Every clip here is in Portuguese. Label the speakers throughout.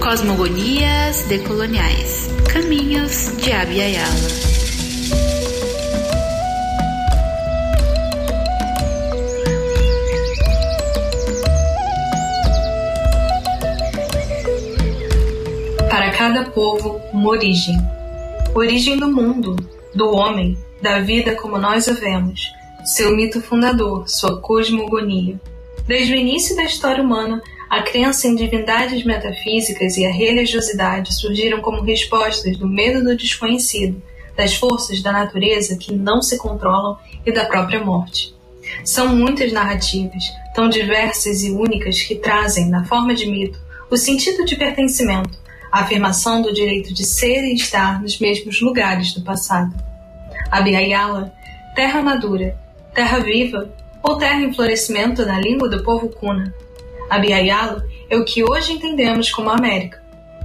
Speaker 1: Cosmogonias decoloniais. Caminhos de Abiyala
Speaker 2: Para cada povo, uma origem. Origem do mundo, do homem, da vida como nós a vemos, seu mito fundador, sua cosmogonia. Desde o início da história humana, a crença em divindades metafísicas e a religiosidade surgiram como respostas do medo do desconhecido, das forças da natureza que não se controlam e da própria morte. São muitas narrativas, tão diversas e únicas, que trazem, na forma de mito, o sentido de pertencimento, a afirmação do direito de ser e estar nos mesmos lugares do passado. Abiyala, terra madura, terra viva ou terra em florescimento na língua do povo Kuna, Abiyalo é o que hoje entendemos como América,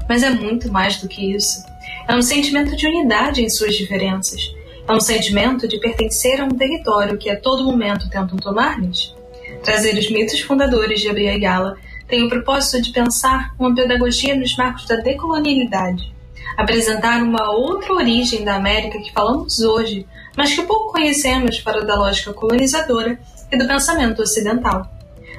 Speaker 2: mas é muito mais do que isso. É um sentimento de unidade em suas diferenças. É um sentimento de pertencer a um território que a todo momento tentam tomar-lhes. Trazer os mitos fundadores de Abiyala tem o propósito de pensar uma pedagogia nos marcos da decolonialidade, apresentar uma outra origem da América que falamos hoje, mas que pouco conhecemos fora da lógica colonizadora e do pensamento ocidental.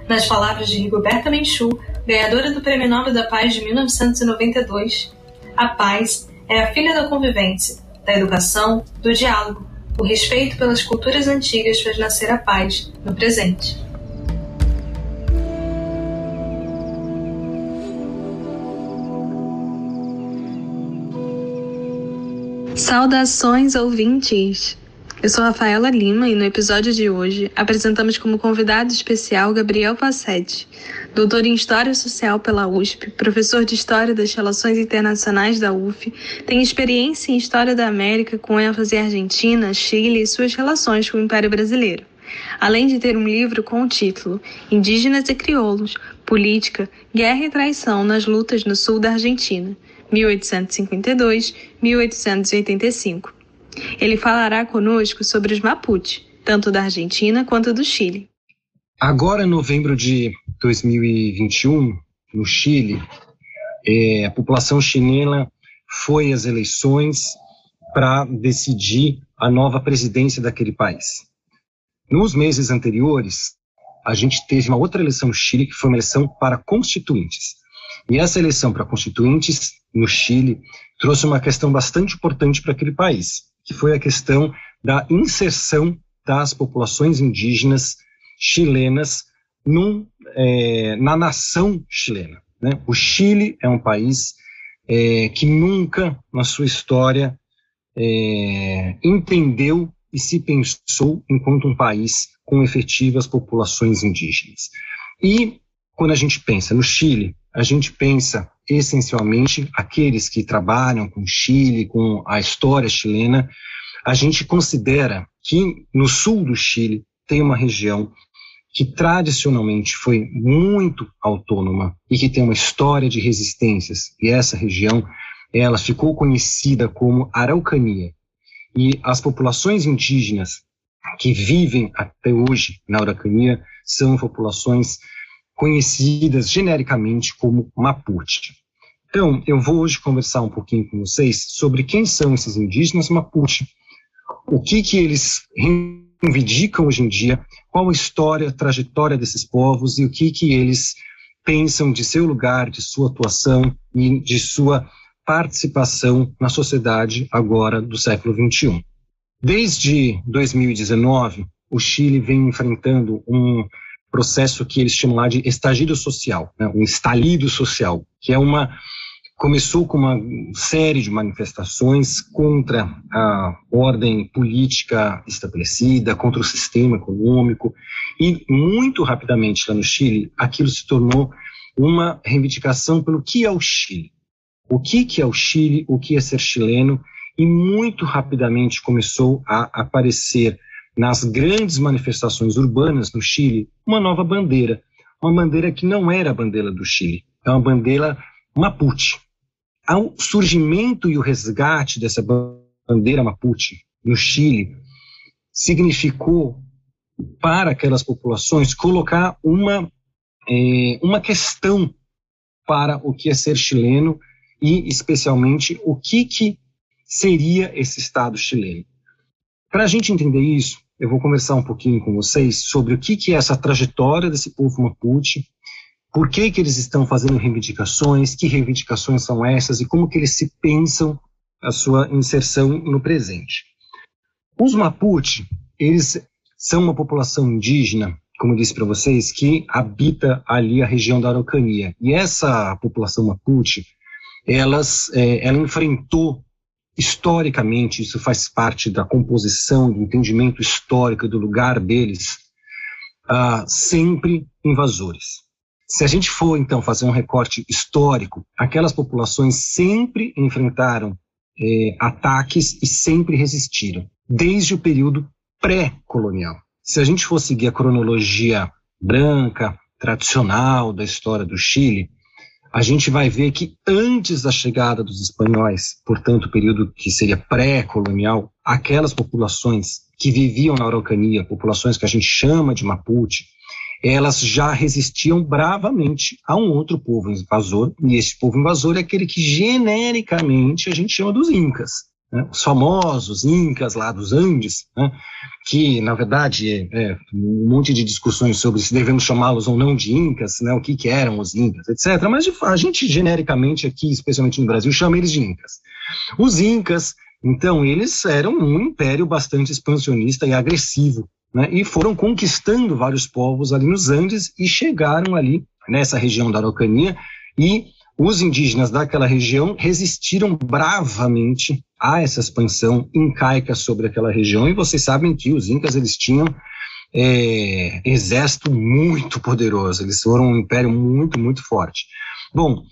Speaker 2: Nas palavras de Rigoberta Menchú, ganhadora do Prêmio Nobel da Paz de 1992, a paz é a filha da convivência, da educação, do diálogo. O respeito pelas culturas antigas faz nascer a paz no presente.
Speaker 3: Saudações ouvintes! Eu sou Rafaela Lima e no episódio de hoje apresentamos como convidado especial Gabriel Passetti, doutor em História Social pela USP, professor de História das Relações Internacionais da UF, tem experiência em História da América com ênfase em Argentina, Chile e suas relações com o Império Brasileiro, além de ter um livro com o título Indígenas e Crioulos, Política, Guerra e Traição nas Lutas no Sul da Argentina, 1852-1885 ele falará conosco sobre os Mapuche, tanto da Argentina quanto do Chile.
Speaker 4: Agora, em novembro de 2021, no Chile, é, a população chilena foi às eleições para decidir a nova presidência daquele país. Nos meses anteriores, a gente teve uma outra eleição no Chile, que foi uma eleição para constituintes. E essa eleição para constituintes no Chile trouxe uma questão bastante importante para aquele país, que foi a questão da inserção das populações indígenas chilenas num, é, na nação chilena. Né? O Chile é um país é, que nunca na sua história é, entendeu e se pensou enquanto um país com efetivas populações indígenas. E quando a gente pensa no Chile, a gente pensa essencialmente aqueles que trabalham com Chile, com a história chilena. A gente considera que no sul do Chile tem uma região que tradicionalmente foi muito autônoma e que tem uma história de resistências. E essa região, ela ficou conhecida como Araucania. E as populações indígenas que vivem até hoje na Araucania são populações conhecidas genericamente como Mapuche. Então, eu vou hoje conversar um pouquinho com vocês sobre quem são esses indígenas Mapuche, o que que eles reivindicam hoje em dia, qual a história, a trajetória desses povos e o que que eles pensam de seu lugar, de sua atuação e de sua participação na sociedade agora do século XXI. Desde 2019, o Chile vem enfrentando um processo que eles chamam lá de estagido social, né, um estalido social, que é uma começou com uma série de manifestações contra a ordem política estabelecida, contra o sistema econômico, e muito rapidamente lá no Chile, aquilo se tornou uma reivindicação pelo que é o Chile. O que, que é o Chile, o que é ser chileno, e muito rapidamente começou a aparecer nas grandes manifestações urbanas no Chile, uma nova bandeira. Uma bandeira que não era a bandeira do Chile, é uma bandeira Mapuche. Ao surgimento e o resgate dessa bandeira Mapuche, no Chile significou para aquelas populações colocar uma, é, uma questão para o que é ser chileno e, especialmente, o que, que seria esse Estado chileno. Para a gente entender isso, eu vou conversar um pouquinho com vocês sobre o que, que é essa trajetória desse povo Mapuche, por que, que eles estão fazendo reivindicações, que reivindicações são essas e como que eles se pensam a sua inserção no presente. Os Mapuche, eles são uma população indígena, como eu disse para vocês, que habita ali a região da Araucania. E essa população Mapuche, elas, é, ela enfrentou historicamente, isso faz parte da composição, do entendimento histórico do lugar deles, uh, sempre invasores. Se a gente for, então, fazer um recorte histórico, aquelas populações sempre enfrentaram eh, ataques e sempre resistiram, desde o período pré-colonial. Se a gente for seguir a cronologia branca, tradicional da história do Chile, a gente vai ver que antes da chegada dos espanhóis, portanto, o período que seria pré-colonial, aquelas populações que viviam na Araucania, populações que a gente chama de Mapuche, elas já resistiam bravamente a um outro povo invasor, e esse povo invasor é aquele que genericamente a gente chama dos Incas. Né? Os famosos Incas lá dos Andes, né? que na verdade é, é, um monte de discussões sobre se devemos chamá-los ou não de Incas, né? o que, que eram os Incas, etc. Mas a gente genericamente aqui, especialmente no Brasil, chama eles de Incas. Os Incas, então, eles eram um império bastante expansionista e agressivo né, e foram conquistando vários povos ali nos Andes e chegaram ali nessa região da Araucania e os indígenas daquela região resistiram bravamente a essa expansão incaica sobre aquela região e vocês sabem que os incas eles tinham é, exército muito poderoso, eles foram um império muito, muito forte. Bom,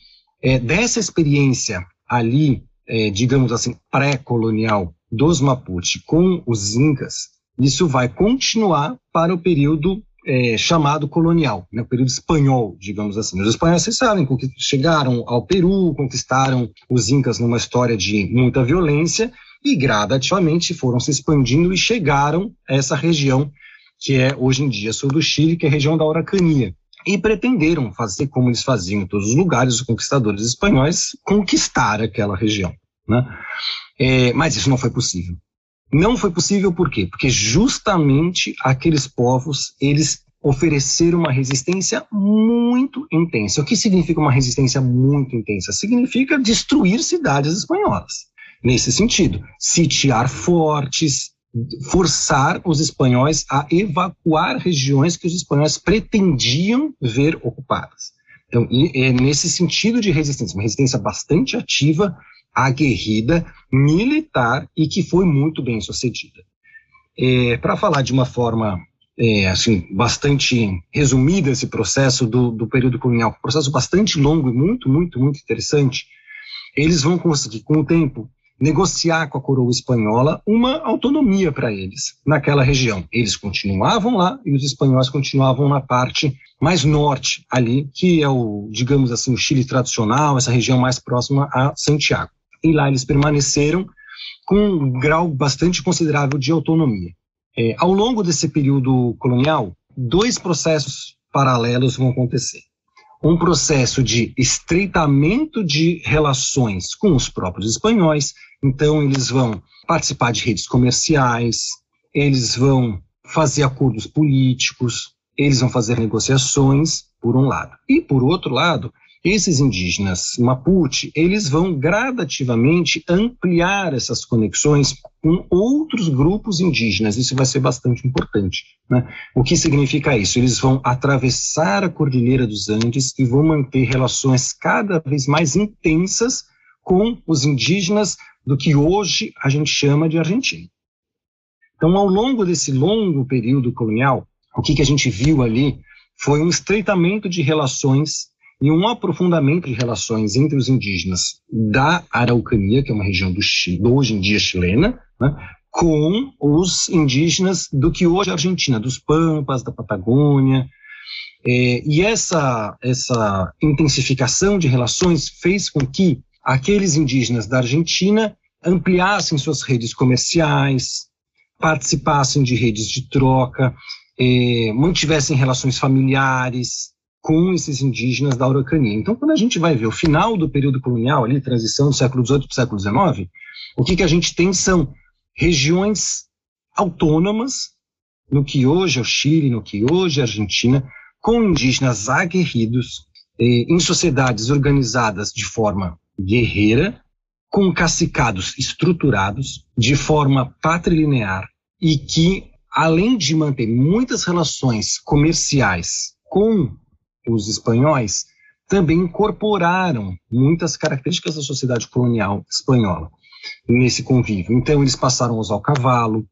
Speaker 4: é, dessa experiência ali, é, digamos assim, pré-colonial dos Mapuche com os Incas, isso vai continuar para o período é, chamado colonial, né, o período espanhol, digamos assim. Os espanhóis, vocês sabem, chegaram ao Peru, conquistaram os incas numa história de muita violência e gradativamente foram se expandindo e chegaram a essa região que é hoje em dia sul do Chile, que é a região da Araucania. E pretenderam fazer como eles faziam em todos os lugares, os conquistadores espanhóis, conquistar aquela região. Né? É, mas isso não foi possível. Não foi possível por quê? Porque justamente aqueles povos, eles ofereceram uma resistência muito intensa. O que significa uma resistência muito intensa? Significa destruir cidades espanholas. Nesse sentido, sitiar fortes, forçar os espanhóis a evacuar regiões que os espanhóis pretendiam ver ocupadas. Então, é nesse sentido de resistência, uma resistência bastante ativa, aguerrida, militar e que foi muito bem sucedida. É, Para falar de uma forma é, assim, bastante resumida esse processo do, do período colonial, um processo bastante longo e muito, muito, muito interessante, eles vão conseguir, com o tempo, negociar com a coroa espanhola uma autonomia para eles naquela região. Eles continuavam lá e os espanhóis continuavam na parte mais norte ali, que é o, digamos assim, o Chile tradicional, essa região mais próxima a Santiago e lá eles permaneceram com um grau bastante considerável de autonomia. É, ao longo desse período colonial, dois processos paralelos vão acontecer. Um processo de estreitamento de relações com os próprios espanhóis, então eles vão participar de redes comerciais, eles vão fazer acordos políticos, eles vão fazer negociações, por um lado. E, por outro lado, esses indígenas Mapuche, eles vão gradativamente ampliar essas conexões com outros grupos indígenas. Isso vai ser bastante importante. Né? O que significa isso? Eles vão atravessar a Cordilheira dos Andes e vão manter relações cada vez mais intensas com os indígenas do que hoje a gente chama de Argentina. Então, ao longo desse longo período colonial, o que, que a gente viu ali foi um estreitamento de relações e um aprofundamento de relações entre os indígenas da Araucania, que é uma região do, hoje em dia chilena, né, com os indígenas do que hoje é a Argentina, dos Pampas, da Patagônia. É, e essa, essa intensificação de relações fez com que aqueles indígenas da Argentina ampliassem suas redes comerciais, participassem de redes de troca, eh, mantivessem relações familiares com esses indígenas da Araucania. Então, quando a gente vai ver o final do período colonial, ali, transição do século XVIII para o século XIX, o que, que a gente tem são regiões autônomas, no que hoje é o Chile, no que hoje é a Argentina, com indígenas aguerridos, eh, em sociedades organizadas de forma guerreira, com cacicados estruturados, de forma patrilinear, e que, além de manter muitas relações comerciais com os espanhóis, também incorporaram muitas características da sociedade colonial espanhola nesse convívio. Então, eles passaram a usar o cavalo,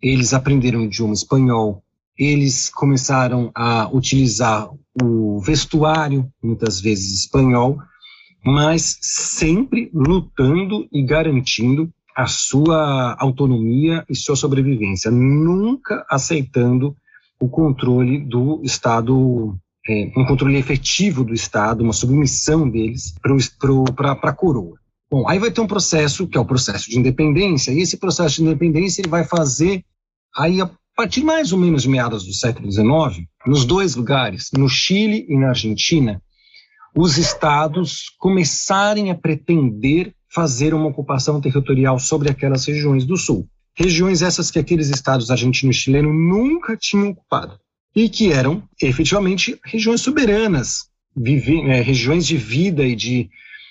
Speaker 4: eles aprenderam o idioma espanhol, eles começaram a utilizar o vestuário, muitas vezes espanhol, mas sempre lutando e garantindo a sua autonomia e sua sobrevivência, nunca aceitando o controle do Estado, é, um controle efetivo do Estado, uma submissão deles para a coroa. Bom, aí vai ter um processo, que é o processo de independência, e esse processo de independência ele vai fazer, aí a partir mais ou menos meados do século XIX, nos dois lugares, no Chile e na Argentina, os estados começarem a pretender fazer uma ocupação territorial sobre aquelas regiões do sul. Regiões essas que aqueles estados argentino e chileno nunca tinham ocupado e que eram efetivamente regiões soberanas, vive, é, regiões de vida e de,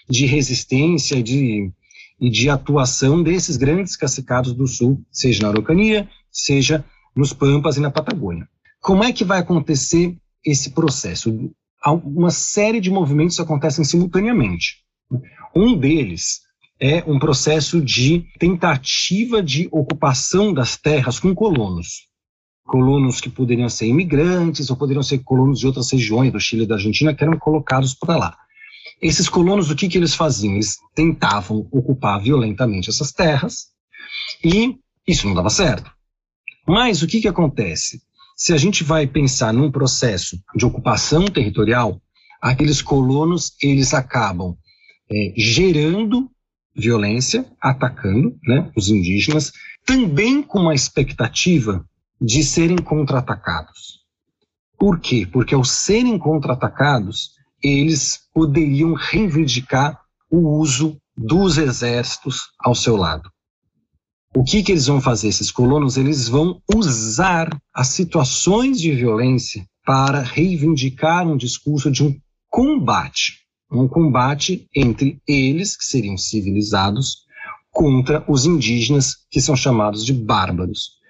Speaker 4: de resistência e de, e de atuação desses grandes cacicados do sul, seja na Araucania, seja nos Pampas e na Patagônia. Como é que vai acontecer esse processo? Uma série de movimentos acontecem simultaneamente. Um deles é um processo de tentativa de ocupação das terras com colonos. Colonos que poderiam ser imigrantes ou poderiam ser colonos de outras regiões do Chile e da Argentina que eram colocados para lá. Esses colonos, o que, que eles faziam? Eles tentavam ocupar violentamente essas terras e isso não dava certo. Mas o que, que acontece? Se a gente vai pensar num processo de ocupação territorial, aqueles colonos eles acabam é, gerando violência, atacando né, os indígenas, também com a expectativa de serem contra-atacados. Por quê? Porque ao serem contra-atacados, eles poderiam reivindicar o uso dos exércitos ao seu lado. O que, que eles vão fazer? Esses colonos eles vão usar as situações de violência para reivindicar um discurso de um combate, um combate entre eles, que seriam civilizados, contra os indígenas, que são chamados de bárbaros.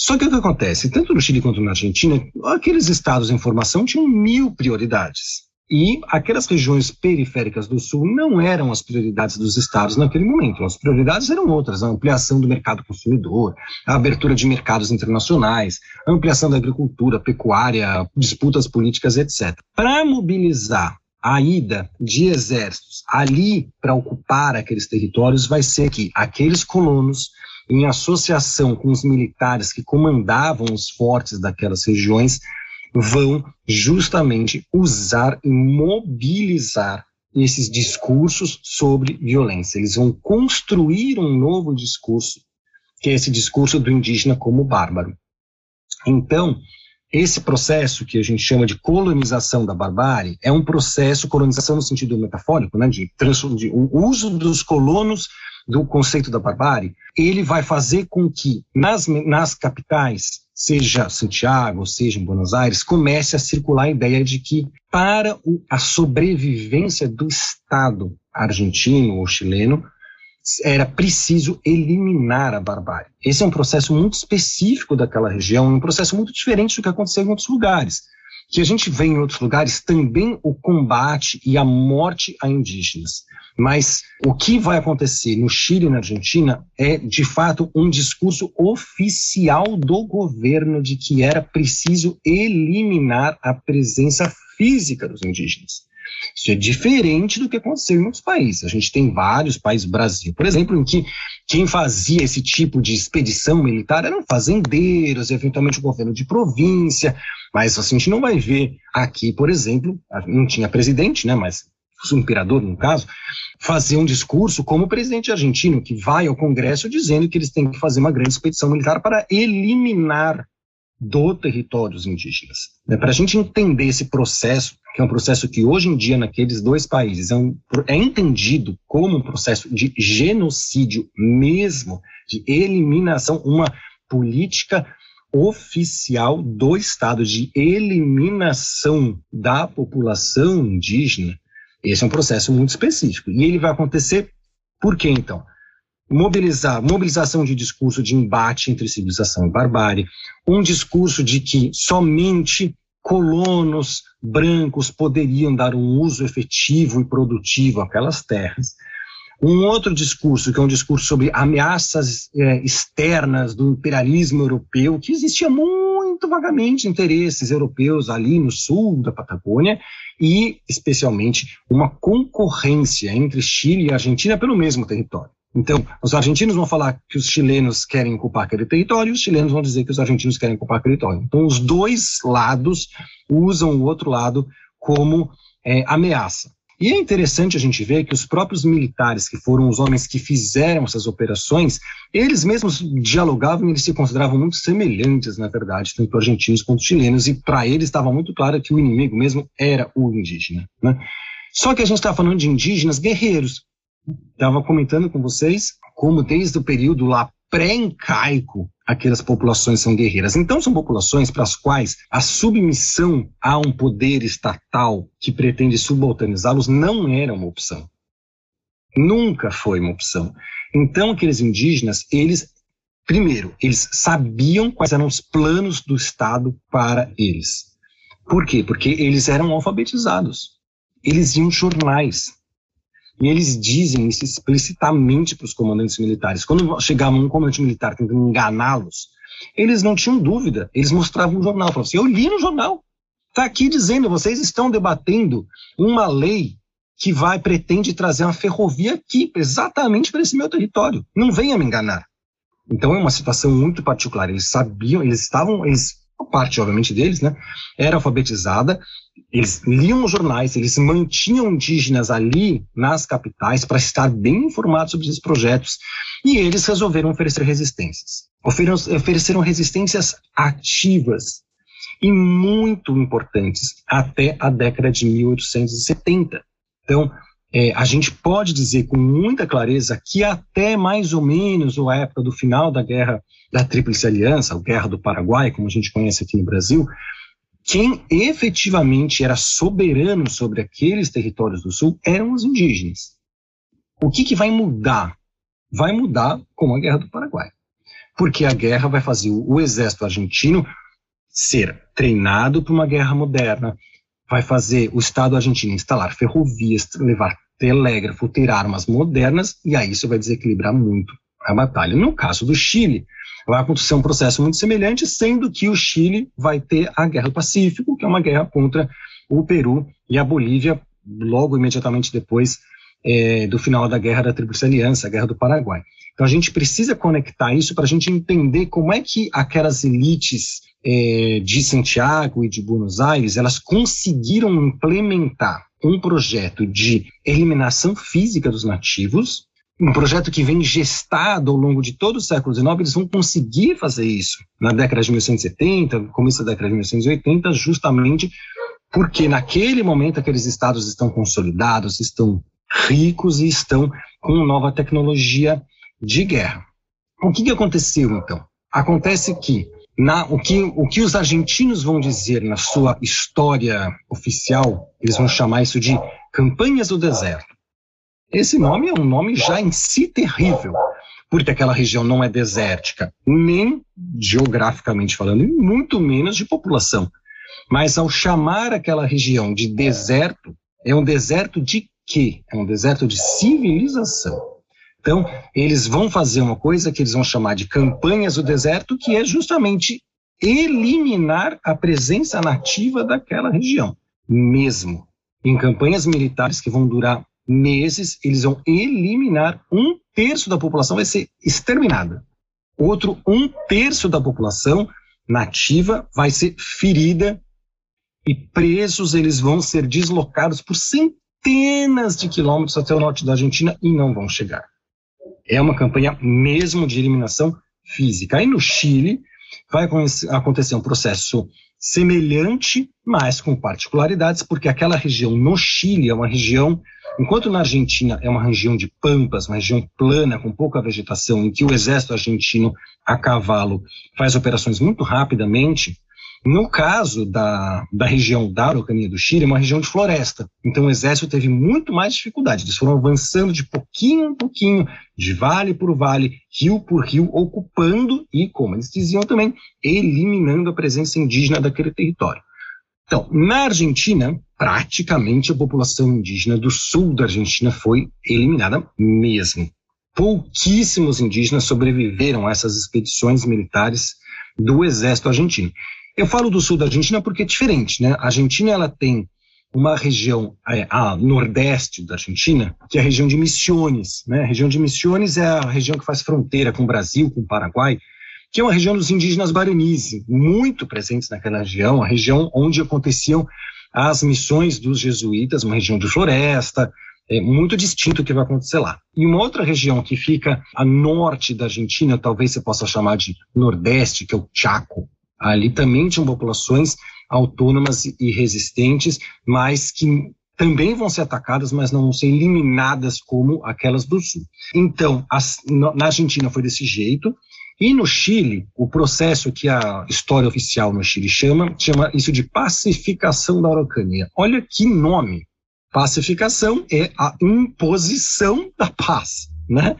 Speaker 4: Só que o que acontece? Tanto no Chile quanto na Argentina, aqueles estados em formação tinham mil prioridades. E aquelas regiões periféricas do Sul não eram as prioridades dos estados naquele momento. As prioridades eram outras: a ampliação do mercado consumidor, a abertura de mercados internacionais, a ampliação da agricultura, pecuária, disputas políticas, etc. Para mobilizar a ida de exércitos ali para ocupar aqueles territórios, vai ser que aqueles colonos, em associação com os militares que comandavam os fortes daquelas regiões, vão justamente usar e mobilizar esses discursos sobre violência. Eles vão construir um novo discurso, que é esse discurso do indígena como bárbaro. Então, esse processo que a gente chama de colonização da barbárie é um processo, colonização no sentido metafórico, né, de, de o uso dos colonos do conceito da barbárie, ele vai fazer com que nas, nas capitais seja Santiago, seja em Buenos Aires, comece a circular a ideia de que para o, a sobrevivência do Estado argentino ou chileno, era preciso eliminar a barbárie. Esse é um processo muito específico daquela região, um processo muito diferente do que aconteceu em outros lugares. Que a gente vê em outros lugares também o combate e a morte a indígenas. Mas o que vai acontecer no Chile e na Argentina é, de fato, um discurso oficial do governo de que era preciso eliminar a presença física dos indígenas. Isso é diferente do que aconteceu em outros países. A gente tem vários países, Brasil, por exemplo, em que quem fazia esse tipo de expedição militar eram fazendeiros, eventualmente o governo de província, mas assim, a gente não vai ver aqui, por exemplo, não tinha presidente, né, mas o imperador no caso, fazer um discurso como o presidente argentino, que vai ao Congresso dizendo que eles têm que fazer uma grande expedição militar para eliminar do território os indígenas. Né? Para a gente entender esse processo, que é um processo que hoje em dia naqueles dois países é, um, é entendido como um processo de genocídio mesmo, de eliminação, uma política oficial do Estado de eliminação da população indígena, esse é um processo muito específico. E ele vai acontecer por quê, então? Mobilizar, mobilização de discurso de embate entre civilização e barbárie, um discurso de que somente colonos brancos poderiam dar um uso efetivo e produtivo àquelas terras, um outro discurso, que é um discurso sobre ameaças é, externas do imperialismo europeu, que existia muito vagamente interesses europeus ali no sul da Patagônia, e especialmente uma concorrência entre Chile e Argentina pelo mesmo território. Então, os argentinos vão falar que os chilenos querem ocupar aquele território, os chilenos vão dizer que os argentinos querem ocupar aquele território. Então, os dois lados usam o outro lado como é, ameaça. E é interessante a gente ver que os próprios militares, que foram os homens que fizeram essas operações, eles mesmos dialogavam e eles se consideravam muito semelhantes, na verdade, tanto argentinos quanto chilenos, e para eles estava muito claro que o inimigo mesmo era o indígena. Né? Só que a gente está falando de indígenas guerreiros. Estava comentando com vocês como desde o período lá pré-incaico aquelas populações são guerreiras. Então, são populações para as quais a submissão a um poder estatal que pretende subalternizá-los não era uma opção. Nunca foi uma opção. Então, aqueles indígenas, eles, primeiro, eles sabiam quais eram os planos do Estado para eles. Por quê? Porque eles eram alfabetizados. Eles iam jornais, e eles dizem isso explicitamente para os comandantes militares. Quando chegava um comandante militar tentando enganá-los, eles não tinham dúvida. Eles mostravam o jornal. Falavam assim, eu li no jornal. Está aqui dizendo, vocês estão debatendo uma lei que vai, pretende trazer uma ferrovia aqui, exatamente para esse meu território. Não venha me enganar. Então é uma situação muito particular. Eles sabiam, eles estavam, eles, parte, obviamente, deles, né, era alfabetizada, eles liam jornais, eles mantinham indígenas ali nas capitais para estar bem informados sobre esses projetos e eles resolveram oferecer resistências. Ofereceram resistências ativas e muito importantes até a década de 1870. Então, é, a gente pode dizer com muita clareza que até mais ou menos a época do final da guerra da Tríplice Aliança, a Guerra do Paraguai, como a gente conhece aqui no Brasil, quem efetivamente era soberano sobre aqueles territórios do sul eram os indígenas. O que, que vai mudar? Vai mudar com a Guerra do Paraguai. Porque a guerra vai fazer o exército argentino ser treinado para uma guerra moderna, vai fazer o Estado argentino instalar ferrovias, levar telégrafo, ter armas modernas, e aí isso vai desequilibrar muito a batalha. No caso do Chile, vai acontecer um processo muito semelhante, sendo que o Chile vai ter a Guerra do Pacífico, que é uma guerra contra o Peru e a Bolívia, logo imediatamente depois é, do final da Guerra da Tríplice Aliança, a Guerra do Paraguai. Então a gente precisa conectar isso para a gente entender como é que aquelas elites é, de Santiago e de Buenos Aires elas conseguiram implementar um projeto de eliminação física dos nativos um projeto que vem gestado ao longo de todo o século XIX, eles vão conseguir fazer isso na década de 1970, começo da década de 1980, justamente porque naquele momento aqueles estados estão consolidados, estão ricos e estão com nova tecnologia de guerra. O que, que aconteceu então? Acontece que na, o, que, o que os argentinos vão dizer na sua história oficial, eles vão chamar isso de campanhas do deserto. Esse nome é um nome já em si terrível, porque aquela região não é desértica, nem geograficamente falando, e muito menos de população. Mas ao chamar aquela região de deserto, é um deserto de quê? É um deserto de civilização. Então, eles vão fazer uma coisa que eles vão chamar de campanhas do deserto, que é justamente eliminar a presença nativa daquela região, mesmo em campanhas militares que vão durar meses, eles vão eliminar um terço da população, vai ser exterminada. Outro um terço da população nativa vai ser ferida e presos, eles vão ser deslocados por centenas de quilômetros até o norte da Argentina e não vão chegar. É uma campanha mesmo de eliminação física. Aí no Chile vai acontecer um processo semelhante, mas com particularidades, porque aquela região no Chile é uma região, enquanto na Argentina é uma região de pampas, uma região plana, com pouca vegetação, em que o exército argentino a cavalo faz operações muito rapidamente, no caso da, da região da Araucania do Chile, é uma região de floresta. Então o exército teve muito mais dificuldade. Eles foram avançando de pouquinho em pouquinho, de vale por vale, rio por rio, ocupando e, como eles diziam também, eliminando a presença indígena daquele território. Então, na Argentina, praticamente a população indígena do sul da Argentina foi eliminada mesmo. Pouquíssimos indígenas sobreviveram a essas expedições militares do exército argentino. Eu falo do sul da Argentina porque é diferente, né? A Argentina ela tem uma região é, a nordeste da Argentina, que é a região de Misiones, né? A região de Misiones é a região que faz fronteira com o Brasil, com o Paraguai, que é uma região dos indígenas guaranis, muito presentes naquela região, a região onde aconteciam as missões dos jesuítas, uma região de floresta, é muito distinto o que vai acontecer lá. E uma outra região que fica a norte da Argentina, talvez você possa chamar de nordeste, que é o Chaco, Ali também tinham populações autônomas e resistentes, mas que também vão ser atacadas, mas não vão ser eliminadas como aquelas do Sul. Então, as, na Argentina foi desse jeito, e no Chile, o processo que a história oficial no Chile chama, chama isso de pacificação da Araucania. Olha que nome! Pacificação é a imposição da paz, né?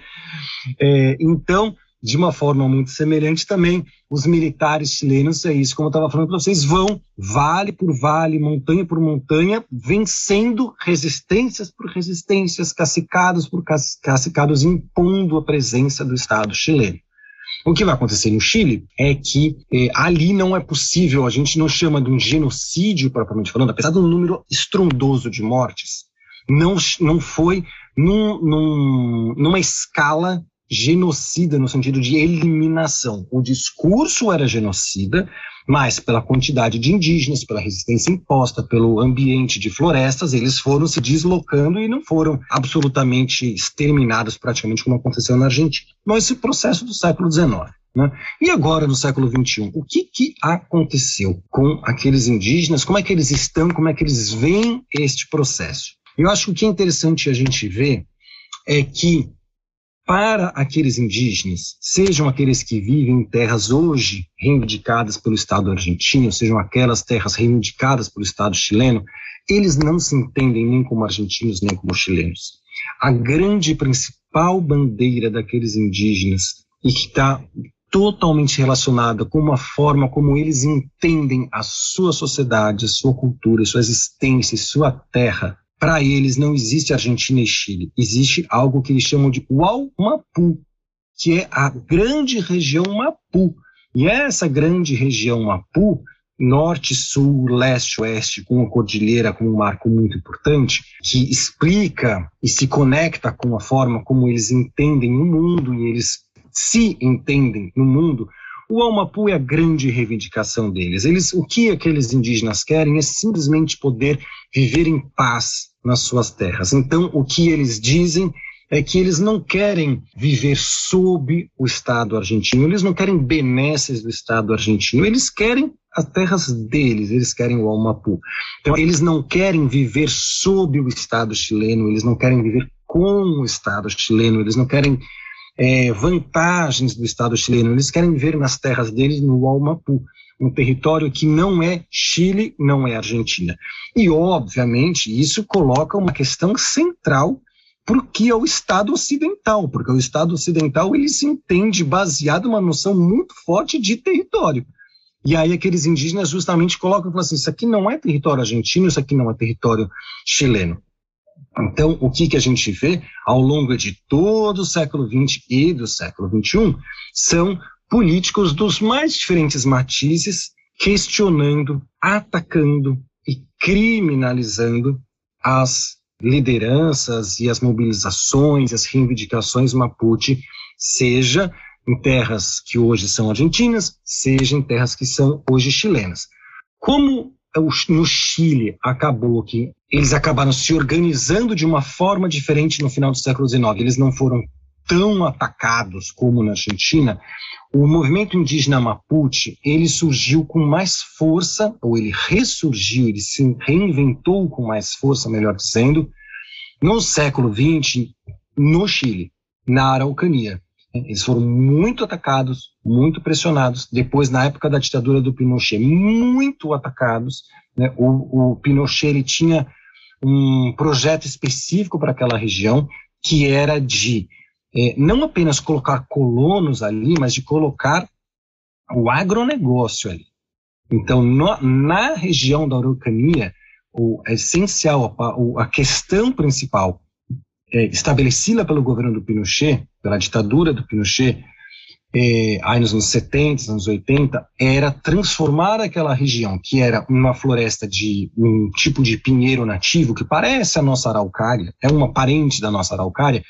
Speaker 4: É, então, de uma forma muito semelhante também, os militares chilenos, é isso, como eu estava falando para vocês, vão vale por vale, montanha por montanha, vencendo resistências por resistências, cacicados por cacicados, impondo a presença do Estado chileno. O que vai acontecer no Chile é que eh, ali não é possível, a gente não chama de um genocídio propriamente falando, apesar do número estrondoso de mortes, não, não foi num, num, numa escala genocida no sentido de eliminação. O discurso era genocida, mas pela quantidade de indígenas, pela resistência imposta, pelo ambiente de florestas, eles foram se deslocando e não foram absolutamente exterminados, praticamente como aconteceu na Argentina. Mas esse processo do século XIX. Né? E agora, no século XXI, o que, que aconteceu com aqueles indígenas? Como é que eles estão? Como é que eles veem este processo? Eu acho que o que é interessante a gente ver é que para aqueles indígenas, sejam aqueles que vivem em terras hoje reivindicadas pelo Estado argentino, sejam aquelas terras reivindicadas pelo Estado chileno, eles não se entendem nem como argentinos nem como chilenos. A grande principal bandeira daqueles indígenas e que está totalmente relacionada com uma forma como eles entendem a sua sociedade, a sua cultura, a sua existência, a sua terra, para eles não existe Argentina e Chile, existe algo que eles chamam de Uaumapu, que é a grande região Mapu. E essa grande região Mapu, norte, sul, leste, oeste, com a cordilheira como um marco muito importante, que explica e se conecta com a forma como eles entendem o mundo e eles se entendem no mundo, o Almapu é a grande reivindicação deles. Eles, o que aqueles indígenas querem é simplesmente poder viver em paz nas suas terras. Então, o que eles dizem é que eles não querem viver sob o Estado argentino, eles não querem benesses do Estado argentino, eles querem as terras deles, eles querem o Almapu. Então, eles não querem viver sob o Estado chileno, eles não querem viver com o Estado chileno, eles não querem é, vantagens do Estado chileno. Eles querem viver nas terras deles no Almapu, um território que não é Chile, não é Argentina. E, obviamente, isso coloca uma questão central para o que é o Estado ocidental, porque o Estado ocidental ele se entende baseado numa noção muito forte de território. E aí aqueles indígenas justamente colocam assim, isso aqui não é território argentino, isso aqui não é território chileno. Então, o que, que a gente vê ao longo de todo o século XX e do século XXI são políticos dos mais diferentes matizes questionando, atacando e criminalizando as lideranças e as mobilizações, as reivindicações Mapuche, seja em terras que hoje são argentinas, seja em terras que são hoje chilenas. Como no Chile acabou que eles acabaram se organizando de uma forma diferente no final do século XIX. Eles não foram tão atacados como na Argentina. O movimento indígena Mapuche, ele surgiu com mais força, ou ele ressurgiu, ele se reinventou com mais força, melhor dizendo, no século XX, no Chile, na Araucania. Eles foram muito atacados, muito pressionados. Depois, na época da ditadura do Pinochet, muito atacados. Né? O, o Pinochet ele tinha um projeto específico para aquela região, que era de é, não apenas colocar colonos ali, mas de colocar o agronegócio ali. Então, no, na região da Araucania, o é essencial, a, a questão principal é, estabelecida pelo governo do Pinochet, pela ditadura do Pinochet, é, aí nos anos 70, anos 80, era transformar aquela região, que era uma floresta de um tipo de pinheiro nativo, que parece a nossa araucária, é uma parente da nossa araucária,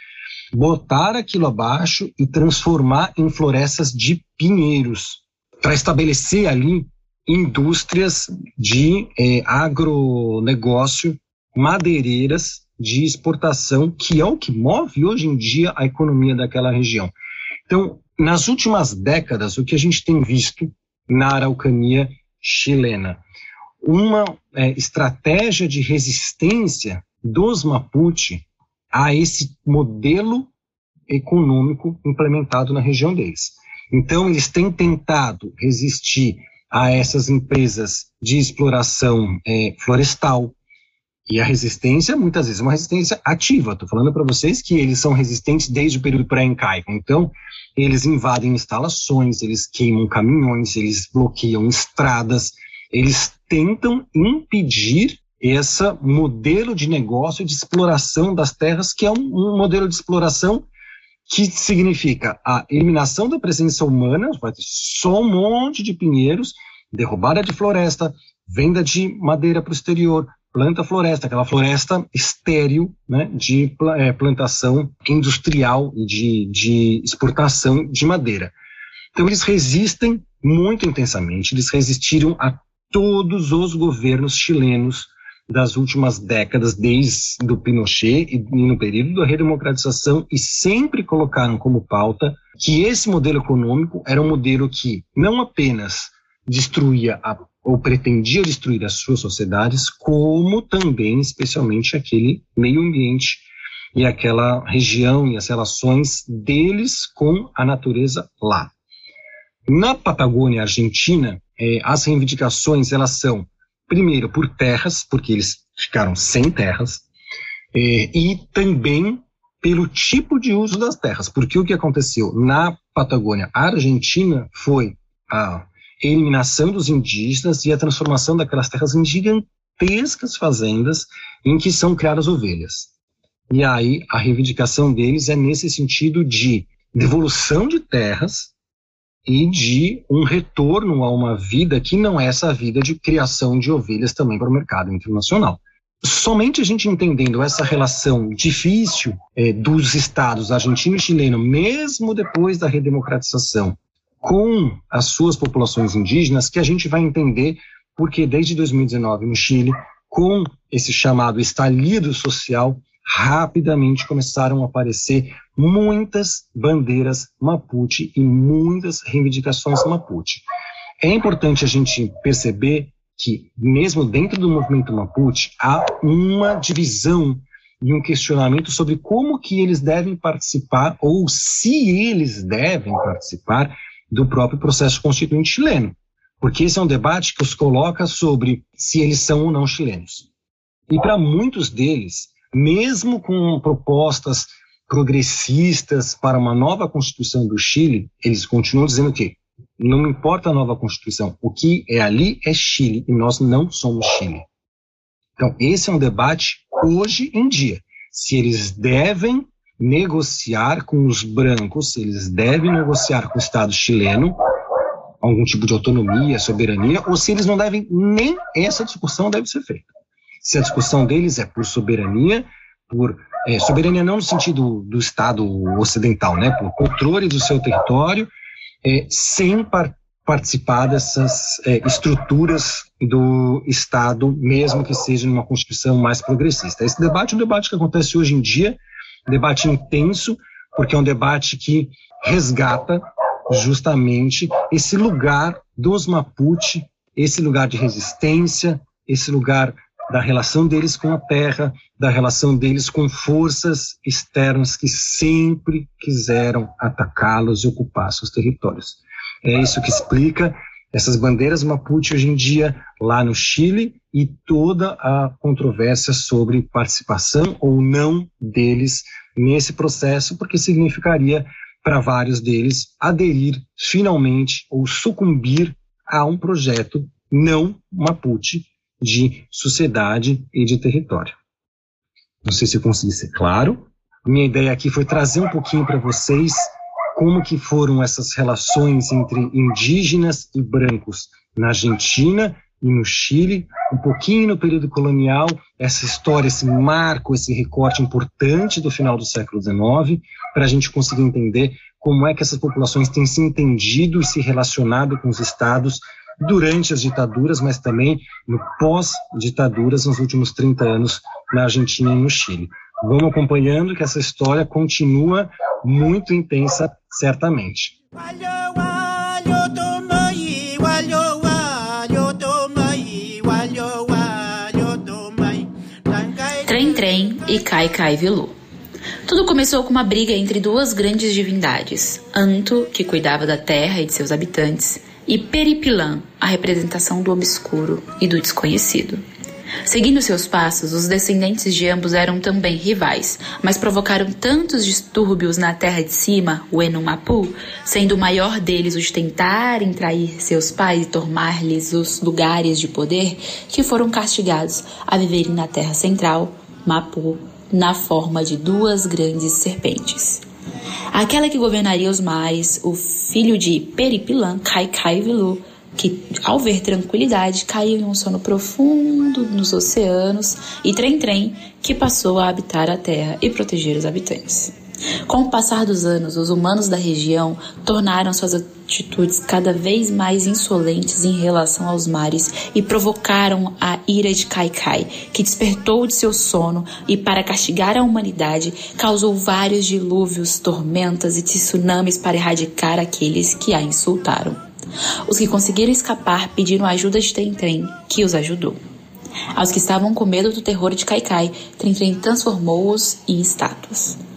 Speaker 4: botar aquilo abaixo e transformar em florestas de pinheiros, para estabelecer ali indústrias de é, agronegócio, madeireiras de exportação, que é o que move hoje em dia a economia daquela região. Então, nas últimas décadas, o que a gente tem visto na Araucania chilena? Uma é, estratégia de resistência dos Mapuche a esse modelo econômico implementado na região deles. Então, eles têm tentado resistir a essas empresas de exploração é, florestal, e a resistência, muitas vezes, é uma resistência ativa. Estou falando para vocês que eles são resistentes desde o período pré-incaico. Então, eles invadem instalações, eles queimam caminhões, eles bloqueiam estradas, eles tentam impedir esse modelo de negócio de exploração das terras, que é um, um modelo de exploração que significa a eliminação da presença humana, vai ter só um monte de pinheiros, derrubada de floresta, venda de madeira para o exterior, planta floresta, aquela floresta estéril né, de é, plantação industrial e de, de exportação de madeira. Então eles resistem muito intensamente, eles resistiram a todos os governos chilenos das últimas décadas, desde o Pinochet e no período da redemocratização, e sempre colocaram como pauta que esse modelo econômico era um modelo que não apenas destruía a, ou pretendia destruir as suas sociedades, como também, especialmente, aquele meio ambiente e aquela região e as relações deles com a natureza lá. Na Patagônia Argentina, eh, as reivindicações elas são primeiro por terras, porque eles ficaram sem terras, eh, e também pelo tipo de uso das terras, porque o que aconteceu na Patagônia Argentina foi a eliminação dos indígenas e a transformação daquelas terras em gigantescas fazendas em que são criadas ovelhas. E aí a reivindicação deles é nesse sentido de devolução de terras e de um retorno a uma vida que não é essa vida de criação de ovelhas também para o mercado internacional. Somente a gente entendendo essa relação difícil é, dos estados argentino e chileno, mesmo depois da redemocratização, com as suas populações indígenas que a gente vai entender porque desde 2019 no Chile, com esse chamado estalido social, rapidamente começaram a aparecer muitas bandeiras Mapuche e muitas reivindicações Mapuche. É importante a gente perceber que, mesmo dentro do movimento Mapuche, há uma divisão e um questionamento sobre como que eles devem participar ou se eles devem participar do próprio processo constituinte chileno, porque esse é um debate que os coloca sobre se eles são ou não chilenos. E para muitos deles, mesmo com propostas progressistas para uma nova constituição do Chile, eles continuam dizendo que não importa a nova constituição, o que é ali é Chile e nós não somos Chile. Então, esse é um debate hoje em dia. Se eles devem negociar com os brancos, eles devem negociar com o Estado chileno algum tipo de autonomia, soberania, ou se eles não devem, nem essa discussão deve ser feita. Se a discussão deles é por soberania, por é, soberania não no sentido do Estado ocidental, né, por controle do seu território, é, sem par participar dessas é, estruturas do Estado, mesmo que seja numa Constituição mais progressista. Esse debate é um debate que acontece hoje em dia, debate intenso, porque é um debate que resgata justamente esse lugar dos Mapuche, esse lugar de resistência, esse lugar da relação deles com a terra, da relação deles com forças externas que sempre quiseram atacá-los e ocupar seus territórios. É isso que explica essas bandeiras Mapuche hoje em dia lá no Chile e toda a controvérsia sobre participação ou não deles nesse processo, porque significaria para vários deles aderir finalmente ou sucumbir a um projeto não Mapuche de sociedade e de território. Não sei se eu consegui ser claro. Minha ideia aqui foi trazer um pouquinho para vocês como que foram essas relações entre indígenas e brancos na Argentina e no Chile, um pouquinho no período colonial, essa história, esse marco, esse recorte importante do final do século XIX, para a gente conseguir entender como é que essas populações têm se entendido e se relacionado com os estados durante as ditaduras, mas também no pós-ditaduras nos últimos 30 anos na Argentina e no Chile. Vamos acompanhando que essa história continua muito intensa, certamente.
Speaker 1: Trem Trem e Cai Cai Vilu. Tudo começou com uma briga entre duas grandes divindades, Anto, que cuidava da terra e de seus habitantes, e Peripilã, a representação do obscuro e do desconhecido. Seguindo seus passos, os descendentes de ambos eram também rivais, mas provocaram tantos distúrbios na terra de cima, o Enumapu, sendo o maior deles os tentarem trair seus pais e tomar-lhes os lugares de poder, que foram castigados a viverem na terra central, Mapu, na forma de duas grandes serpentes. Aquela que governaria os mares, o filho de Peripilã, Kaikai Vilu, que, ao ver tranquilidade, caiu em um sono profundo nos oceanos, e Trem Trem, que passou a habitar a terra e proteger os habitantes. Com o passar dos anos, os humanos da região tornaram suas atitudes cada vez mais insolentes em relação aos mares e provocaram a ira de Kaikai, que despertou de seu sono e, para castigar a humanidade, causou vários dilúvios, tormentas e tsunamis para erradicar aqueles que a insultaram. Os que conseguiram escapar pediram ajuda de Trem, que os ajudou. Aos que estavam com medo do terror de Kaikai, Trem transformou-os em estátuas.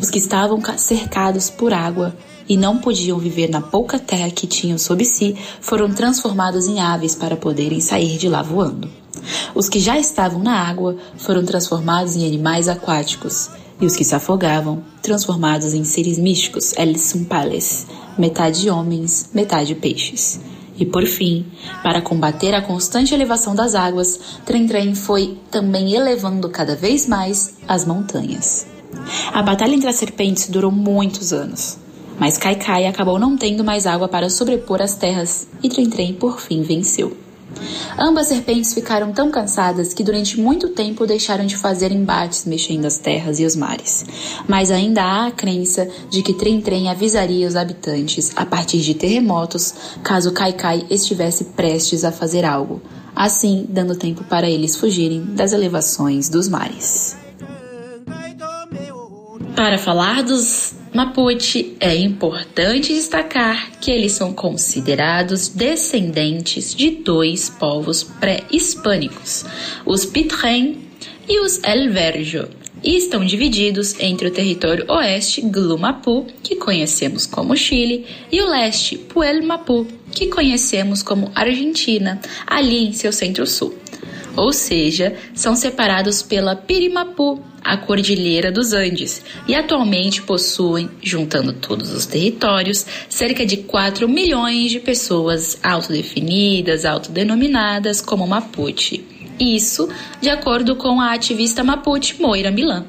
Speaker 1: Os que estavam cercados por água e não podiam viver na pouca terra que tinham sob si foram transformados em aves para poderem sair de lá voando. Os que já estavam na água foram transformados em animais aquáticos, e os que se afogavam, transformados em seres místicos, El Sumpales, metade homens, metade peixes. E por fim, para combater a constante elevação das águas, Trem foi também elevando cada vez mais as montanhas. A batalha entre as serpentes durou muitos anos, mas Kaikai acabou não tendo mais água para sobrepor as terras e Trem por fim venceu. Ambas serpentes ficaram tão cansadas que durante muito tempo deixaram de fazer embates mexendo as terras e os mares. Mas ainda há a crença de que Trem Trem avisaria os habitantes a partir de terremotos caso Kaikai estivesse prestes a fazer algo, assim dando tempo para eles fugirem das elevações dos mares. Para falar dos Mapuche, é importante destacar que eles são considerados descendentes de dois povos pré-hispânicos, os Pitrén e os El Verjo, e estão divididos entre o território oeste Glumapu, que conhecemos como Chile, e o leste Puel Mapu, que conhecemos como Argentina, ali em seu centro-sul. Ou seja, são separados pela Pirimapu, a Cordilheira dos Andes e atualmente possuem, juntando todos os territórios, cerca de 4 milhões de pessoas autodefinidas, autodenominadas como Mapuche. Isso de acordo com a ativista Mapuche Moira Milan.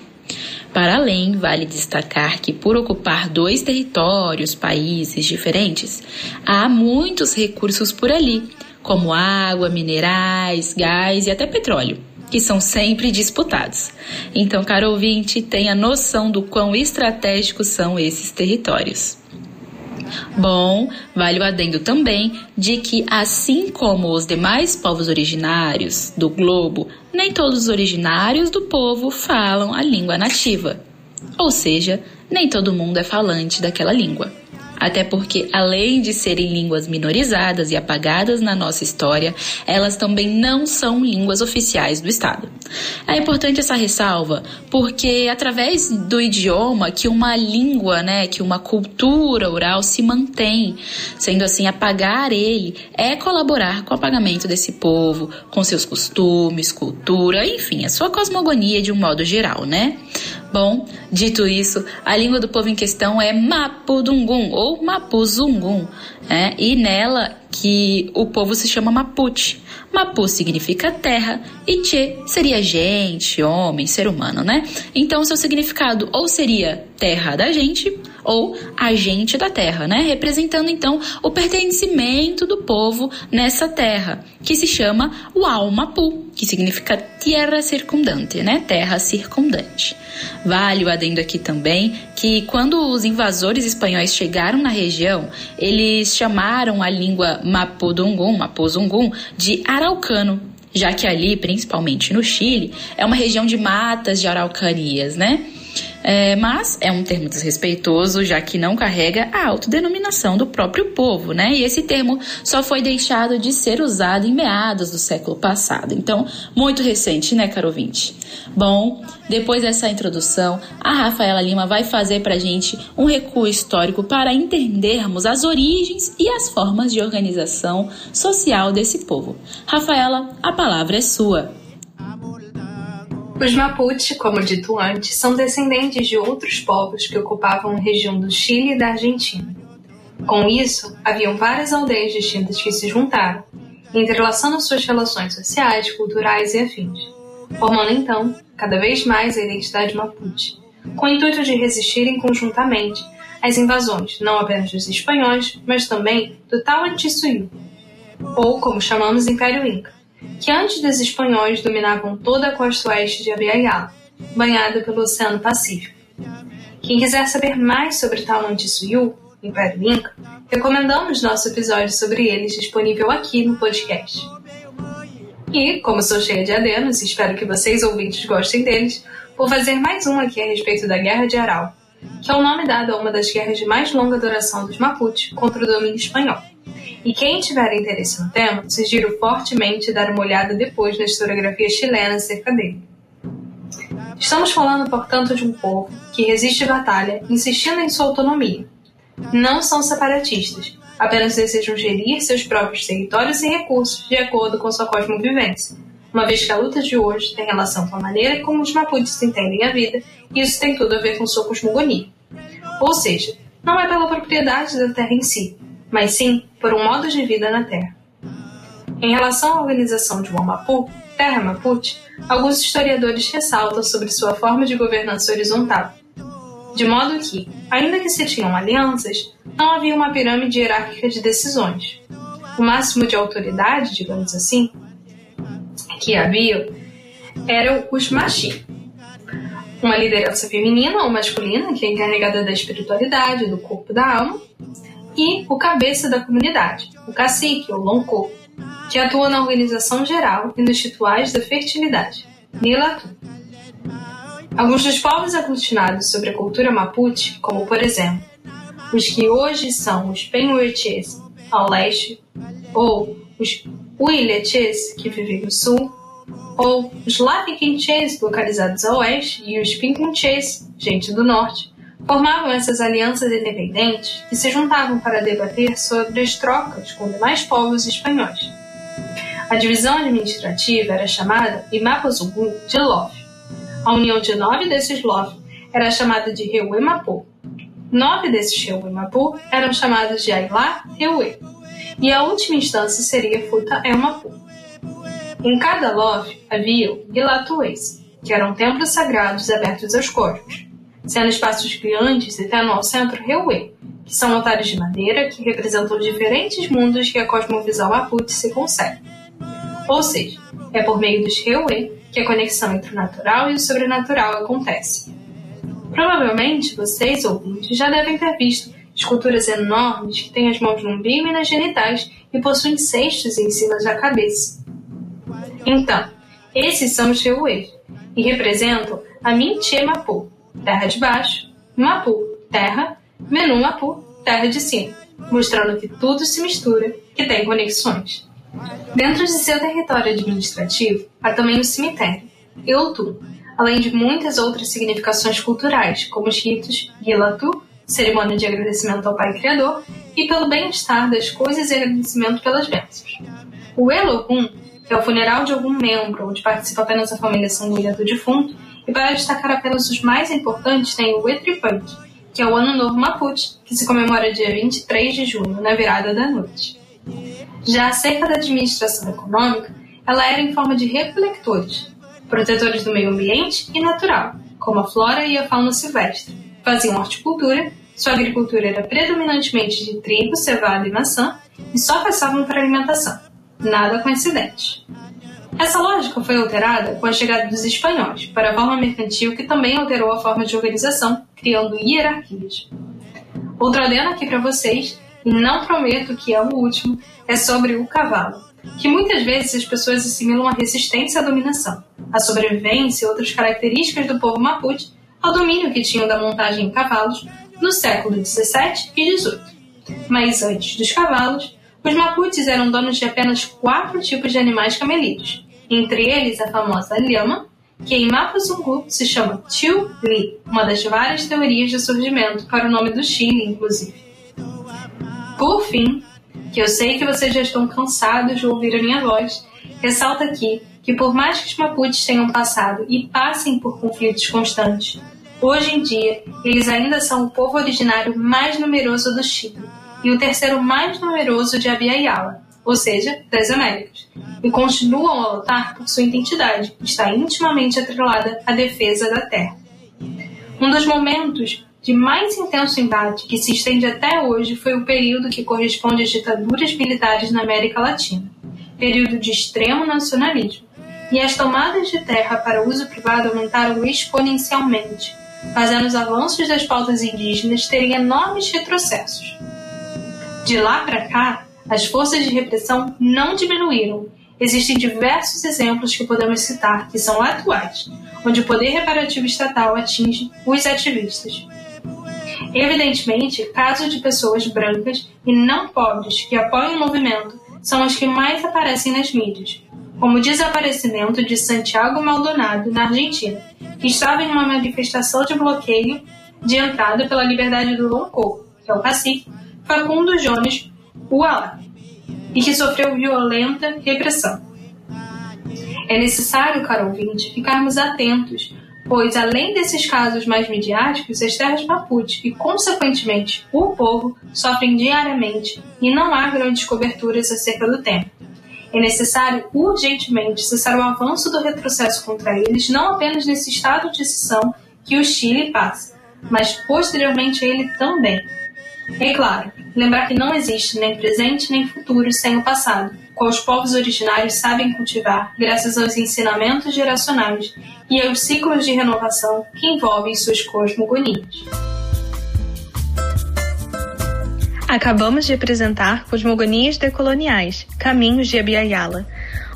Speaker 1: Para além, vale destacar que, por ocupar dois territórios, países diferentes, há muitos recursos por ali, como água, minerais, gás e até petróleo que são sempre disputados. Então, caro ouvinte, tenha noção do quão estratégicos são esses territórios. Bom, vale o adendo também de que, assim como os demais povos originários do globo, nem todos os originários do povo falam a língua nativa. Ou seja, nem todo mundo é falante daquela língua até porque, além de serem línguas minorizadas e apagadas na nossa história, elas também não são línguas oficiais do Estado. É importante essa ressalva porque, através do idioma, que uma língua, né, que uma cultura oral se mantém, sendo assim, apagar ele é colaborar com o apagamento desse povo, com seus costumes, cultura, enfim, a sua cosmogonia de um modo geral, né? Bom, dito isso, a língua do povo em questão é Mapudungun ou Mapuzungun, né? e nela que o povo se chama Mapuche. Mapu significa terra e Che seria gente, homem, ser humano, né? Então, seu significado ou seria terra da gente ou agente da terra, né? Representando então o pertencimento do povo nessa terra, que se chama Uaumapu, que significa terra circundante, né? Terra circundante. Vale o adendo aqui também que quando os invasores espanhóis chegaram na região, eles chamaram a língua Mapudungun, Mapuzungun, de araucano, já que ali, principalmente no Chile, é uma região de matas de araucarias, né? É, mas é um termo desrespeitoso, já que não carrega a autodenominação do próprio povo, né? E esse termo só foi deixado de ser usado em meados do século passado. Então, muito recente, né, caro ouvinte? Bom, depois dessa introdução, a Rafaela Lima vai fazer para gente um recuo histórico para entendermos as origens e as formas de organização social desse povo. Rafaela, a palavra é sua.
Speaker 2: Os Mapuche, como dito antes, são descendentes de outros povos que ocupavam a região do Chile e da Argentina. Com isso, haviam várias aldeias distintas que se juntaram, entrelaçando suas relações sociais, culturais e afins, formando então, cada vez mais, a identidade Mapuche, com o intuito de resistirem conjuntamente às invasões não apenas dos espanhóis, mas também do Tahuantinsuyo, ou como chamamos Império Inca, que antes dos espanhóis dominavam toda a costa oeste de Abiyala, banhada pelo Oceano Pacífico. Quem quiser saber mais sobre Tahuantinsuyo, Império Inca, recomendamos nosso episódio sobre eles disponível aqui no podcast. E, como sou cheia de adenos e espero que vocês ouvintes gostem deles, vou fazer mais um aqui a respeito da Guerra de Aral, que é o nome dado a uma das guerras de mais longa duração dos Mapuche contra o domínio espanhol. E quem tiver interesse no tema, sugiro fortemente dar uma olhada depois na historiografia chilena acerca dele. Estamos falando, portanto, de um povo que resiste batalha, insistindo em sua autonomia. Não são separatistas, apenas desejam gerir seus próprios territórios e recursos de acordo com sua cosmovivência, uma vez que a luta de hoje tem relação com a maneira como os Mapuches entendem a vida, e isso tem tudo a ver com sua cosmogonia. Ou seja, não é pela propriedade da terra em si, mas sim por um modo de vida na Terra. Em relação à organização de Wamapu, Terra Mapuche, alguns historiadores ressaltam sobre sua forma de governança horizontal, de modo que, ainda que se tinham alianças, não havia uma pirâmide hierárquica de decisões. O máximo de autoridade, digamos assim, que havia eram os machi, uma liderança feminina ou masculina que é encarregada da espiritualidade, do corpo, da alma, e o cabeça da comunidade, o cacique ou lonco, que atua na organização geral e nos rituais da fertilidade, Nilatu. Alguns dos povos aglutinados sobre a cultura mapuche, como por exemplo, os que hoje são os Penhueches ao leste, ou os Uileches, que vivem no sul, ou os Lapiquinches, localizados a oeste, e os Pinkunches, gente do norte, formavam essas alianças independentes que se juntavam para debater sobre as trocas com demais povos espanhóis. A divisão administrativa era chamada Imapozugu de Lof. A união de nove desses Lof era chamada de Reuemapu. Nove desses Reuemapu eram chamados de Ailá Reue. E a última instância seria Futa Elmapu. Em cada Lof havia Gilatuês, que eram templos sagrados abertos aos corpos sendo espaços grandes e tendo ao centro Reuê, que são altares de madeira que representam diferentes mundos que a cosmovisão Mapuche se consegue. Ou seja, é por meio dos Reuê que a conexão entre o natural e o sobrenatural acontece. Provavelmente vocês, ouvintes, já devem ter visto esculturas enormes que têm as mãos no umbigo e nas genitais e possuem cestos em cima da cabeça. Então, esses são os Reuês e representam a Mintie Mapu, terra de baixo, Mapu, terra, Menu Mapu, terra de cima, mostrando que tudo se mistura, que tem conexões. Dentro de seu território administrativo, há também o cemitério, Eutu, além de muitas outras significações culturais, como os ritos Gilatu, cerimônia de agradecimento ao Pai Criador, e pelo bem-estar das coisas e agradecimento pelas bênçãos. O Elohum, que é o funeral de algum membro onde participa apenas a família sanguínea do defunto, e para destacar apenas os mais importantes tem o Etripante, que é o Ano Novo Mapuche, que se comemora dia 23 de junho, na virada da noite. Já acerca da administração econômica, ela era em forma de recolectores, protetores do meio ambiente e natural, como a flora e a fauna silvestre. Faziam horticultura, sua agricultura era predominantemente de trigo, cevada e maçã, e só caçavam para alimentação. Nada coincidente. Essa lógica foi alterada com a chegada dos espanhóis para a forma mercantil que também alterou a forma de organização, criando hierarquias. Outro adendo aqui para vocês, e não prometo que é o último, é sobre o cavalo, que muitas vezes as pessoas assimilam a resistência à dominação, a sobrevivência e outras características do povo mapuche ao domínio que tinham da montagem em cavalos no século XVII e XVIII. Mas antes dos cavalos, os mapuches eram donos de apenas quatro tipos de animais camelidos, entre eles a famosa lhama, que em Mapuzungu se chama Tiu Li, uma das várias teorias de surgimento para o nome do Chile, inclusive. Por fim, que eu sei que vocês já estão cansados de ouvir a minha voz, ressalta aqui que por mais que os Mapuches tenham passado e passem por conflitos constantes, hoje em dia eles ainda são o povo originário mais numeroso do Chile e o terceiro mais numeroso de Abya ou seja, das Américas, e continuam a lutar por sua identidade, que está intimamente atrelada à defesa da terra. Um dos momentos de mais intenso embate que se estende até hoje foi o período que corresponde às ditaduras militares na América Latina, período de extremo nacionalismo, e as tomadas de terra para uso privado aumentaram exponencialmente, fazendo os avanços das pautas indígenas terem enormes retrocessos. De lá para cá, as forças de repressão não diminuíram. Existem diversos exemplos que podemos citar que são atuais, onde o poder reparativo estatal atinge os ativistas. Evidentemente, casos de pessoas brancas e não pobres que apoiam o movimento são os que mais aparecem nas mídias, como o desaparecimento de Santiago Maldonado, na Argentina, que estava em uma manifestação de bloqueio de entrada pela liberdade do Lonco, que é o cacique, Facundo Jones Uala, e que sofreu violenta repressão. É necessário, caro ouvinte, ficarmos atentos pois além desses casos mais midiáticos, as terras Mapuche e, consequentemente, o povo sofrem diariamente e não há grandes coberturas acerca do tema. É necessário urgentemente cessar o avanço do retrocesso contra eles, não apenas nesse estado de exceção que o Chile passa, mas posteriormente ele também. É claro, lembrar que não existe nem presente nem futuro sem o passado, qual os povos originários sabem cultivar graças aos ensinamentos geracionais e aos ciclos de renovação que envolvem suas cosmogonias.
Speaker 3: Acabamos de apresentar Cosmogonias Decoloniais Caminhos de Abiyala,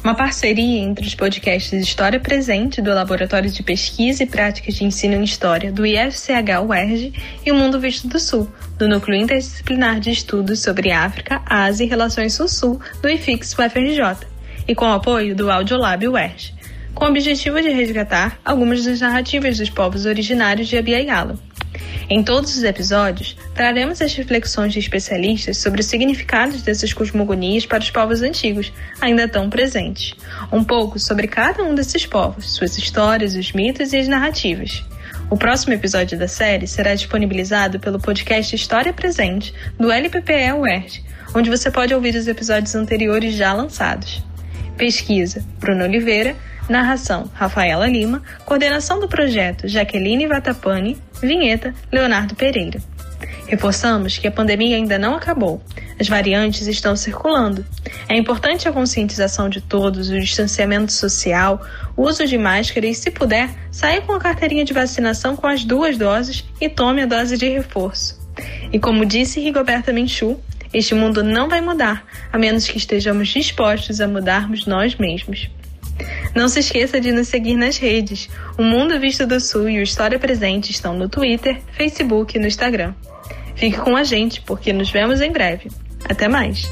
Speaker 3: uma parceria entre os podcasts História Presente, do Laboratório de Pesquisa e Práticas de Ensino em História do IFCH UERJ, e o Mundo Visto do Sul, do Núcleo Interdisciplinar de Estudos sobre África, Ásia e Relações Sul-Sul, do IFIX UFRJ, e com o apoio do Audiolab UERJ, com o objetivo de resgatar algumas das narrativas dos povos originários de Abiyala. Em todos os episódios, traremos as reflexões de especialistas sobre os significados dessas cosmogonias para os povos antigos, ainda tão presentes. Um pouco sobre cada um desses povos, suas histórias, os mitos e as narrativas. O próximo episódio da série será disponibilizado pelo podcast História Presente, do LPPE UERJ, onde você pode ouvir os episódios anteriores já lançados. Pesquisa: Bruno Oliveira. Narração: Rafaela Lima. Coordenação do projeto: Jaqueline Vatapani. Vinheta: Leonardo Pereira. Reforçamos que a pandemia ainda não acabou. As variantes estão circulando. É importante a conscientização de todos, o distanciamento social, o uso de máscara e, se puder, saia com a carteirinha de vacinação com as duas doses e tome a dose de reforço.
Speaker 2: E como disse Rigoberta Menchú, este mundo não vai mudar a menos que estejamos dispostos a mudarmos nós mesmos. Não se esqueça de nos seguir nas redes. O Mundo Visto do Sul e o História Presente estão no Twitter, Facebook e no Instagram. Fique com a gente, porque nos vemos em breve. Até mais!